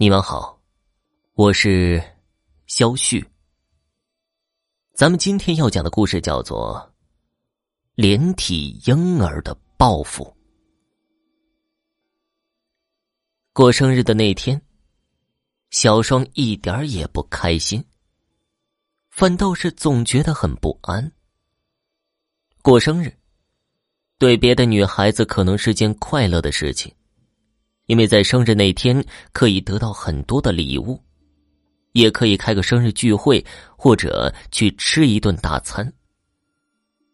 你们好，我是肖旭。咱们今天要讲的故事叫做《连体婴儿的报复》。过生日的那天，小双一点也不开心，反倒是总觉得很不安。过生日，对别的女孩子可能是件快乐的事情。因为在生日那天可以得到很多的礼物，也可以开个生日聚会或者去吃一顿大餐。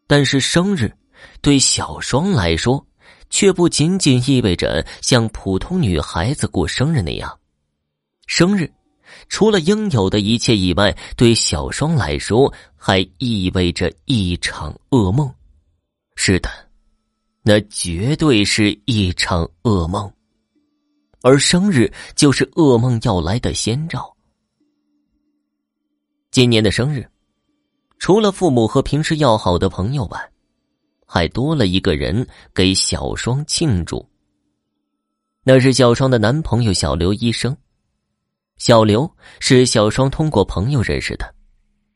但是生日对小双来说，却不仅仅意味着像普通女孩子过生日那样。生日除了应有的一切以外，对小双来说还意味着一场噩梦。是的，那绝对是一场噩梦。而生日就是噩梦要来的先兆。今年的生日，除了父母和平时要好的朋友外，还多了一个人给小双庆祝。那是小双的男朋友小刘医生。小刘是小双通过朋友认识的，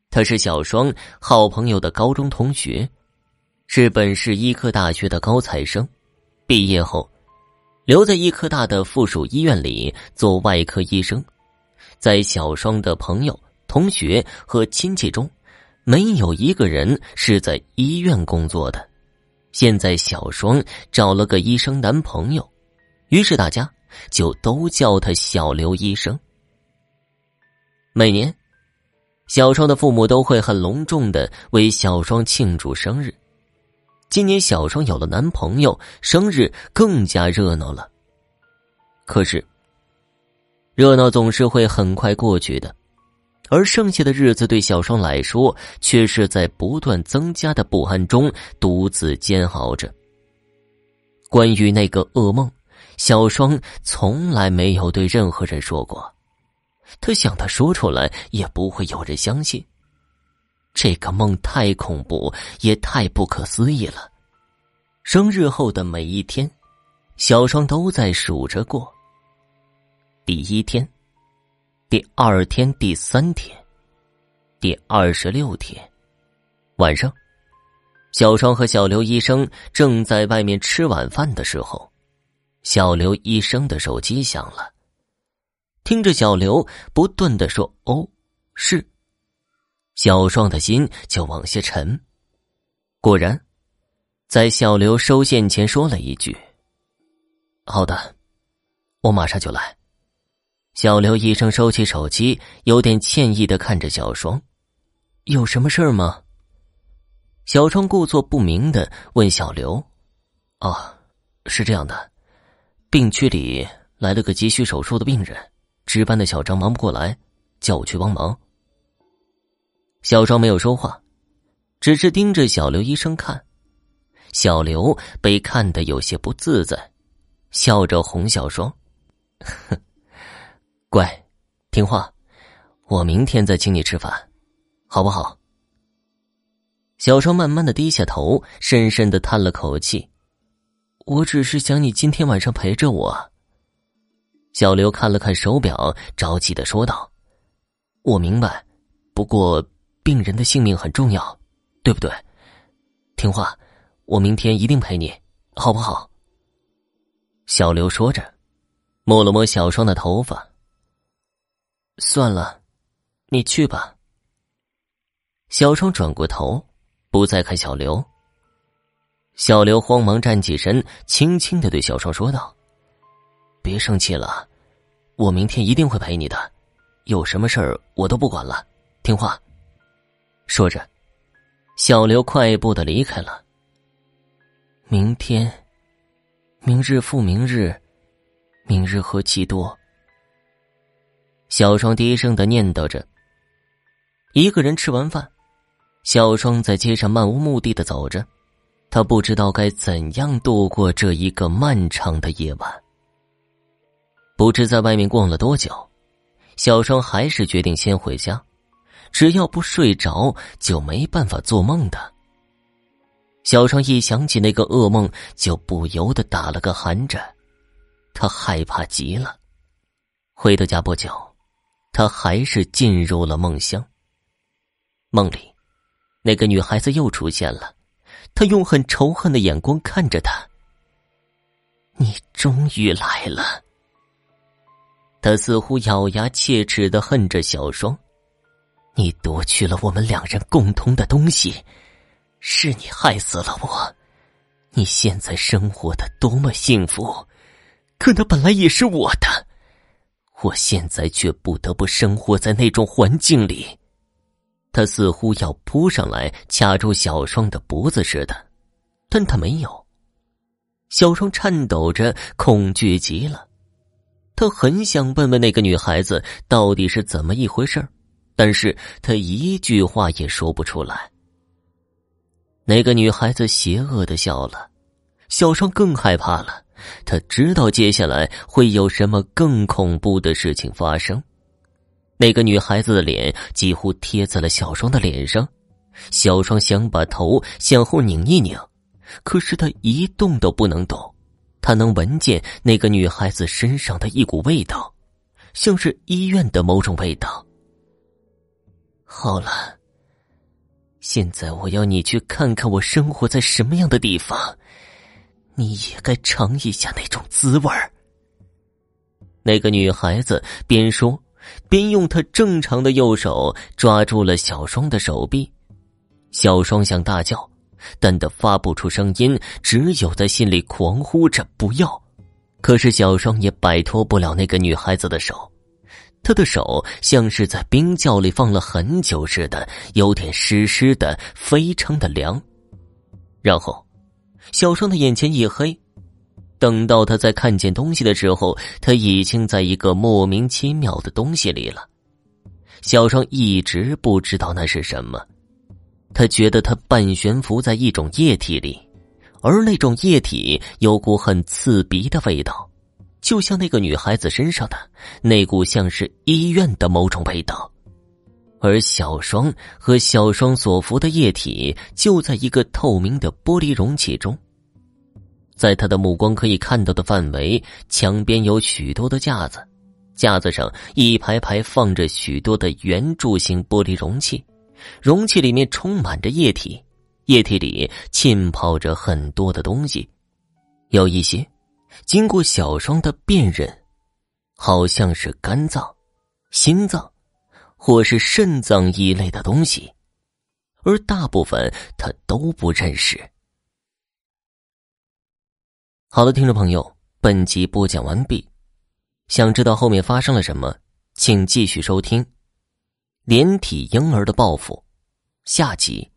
他是小双好朋友的高中同学，是本市医科大学的高材生，毕业后。留在医科大的附属医院里做外科医生，在小双的朋友、同学和亲戚中，没有一个人是在医院工作的。现在小双找了个医生男朋友，于是大家就都叫他小刘医生。每年，小双的父母都会很隆重的为小双庆祝生日。今年小双有了男朋友，生日更加热闹了。可是，热闹总是会很快过去的，而剩下的日子对小双来说，却是在不断增加的不安中独自煎熬着。关于那个噩梦，小双从来没有对任何人说过，他想他说出来也不会有人相信。这个梦太恐怖，也太不可思议了。生日后的每一天，小双都在数着过。第一天，第二天，第三天，第二十六天，晚上，小双和小刘医生正在外面吃晚饭的时候，小刘医生的手机响了。听着小刘不断的说“哦，是”。小双的心就往下沉。果然，在小刘收线前说了一句：“好的，我马上就来。”小刘医生收起手机，有点歉意的看着小双：“有什么事儿吗？”小双故作不明的问小刘：“哦，是这样的，病区里来了个急需手术的病人，值班的小张忙不过来，叫我去帮忙。”小双没有说话，只是盯着小刘医生看。小刘被看得有些不自在，笑着哄小双：“ 乖，听话，我明天再请你吃饭，好不好？”小双慢慢的低下头，深深的叹了口气：“我只是想你今天晚上陪着我。”小刘看了看手表，着急的说道：“我明白，不过……”病人的性命很重要，对不对？听话，我明天一定陪你，好不好？小刘说着，摸了摸小双的头发。算了，你去吧。小双转过头，不再看小刘。小刘慌忙站起身，轻轻的对小双说道：“别生气了，我明天一定会陪你的，有什么事儿我都不管了，听话。”说着，小刘快步的离开了。明天，明日复明日，明日何其多。小双低声的念叨着。一个人吃完饭，小双在街上漫无目的的走着，他不知道该怎样度过这一个漫长的夜晚。不知在外面逛了多久，小双还是决定先回家。只要不睡着，就没办法做梦的。小双一想起那个噩梦，就不由得打了个寒颤，他害怕极了。回到家不久，他还是进入了梦乡。梦里，那个女孩子又出现了，她用很仇恨的眼光看着他。你终于来了。他似乎咬牙切齿的恨着小双，你夺去了我们两人共同的东西，是你害死了我。你现在生活的多么幸福，可那本来也是我的，我现在却不得不生活在那种环境里。他似乎要扑上来掐住小双的脖子似的，但他没有。小双颤抖着，恐惧极了。他很想问问那个女孩子到底是怎么一回事但是他一句话也说不出来。那个女孩子邪恶的笑了，小双更害怕了。他知道接下来会有什么更恐怖的事情发生。那个女孩子的脸几乎贴在了小双的脸上，小双想把头向后拧一拧，可是他一动都不能动。他能闻见那个女孩子身上的一股味道，像是医院的某种味道。好了，现在我要你去看看我生活在什么样的地方，你也该尝一下那种滋味。那个女孩子边说边用她正常的右手抓住了小双的手臂，小双想大叫。但他发不出声音，只有在心里狂呼着不要。可是小双也摆脱不了那个女孩子的手，他的手像是在冰窖里放了很久似的，有点湿湿的，非常的凉。然后，小双的眼前一黑，等到他在看见东西的时候，他已经在一个莫名其妙的东西里了。小双一直不知道那是什么。他觉得他半悬浮在一种液体里，而那种液体有股很刺鼻的味道，就像那个女孩子身上的那股像是医院的某种味道。而小双和小双所服的液体就在一个透明的玻璃容器中，在他的目光可以看到的范围，墙边有许多的架子，架子上一排排放着许多的圆柱形玻璃容器。容器里面充满着液体，液体里浸泡着很多的东西，有一些经过小双的辨认，好像是肝脏、心脏，或是肾脏一类的东西，而大部分他都不认识。好的，听众朋友，本集播讲完毕。想知道后面发生了什么，请继续收听。连体婴儿的报复，下集。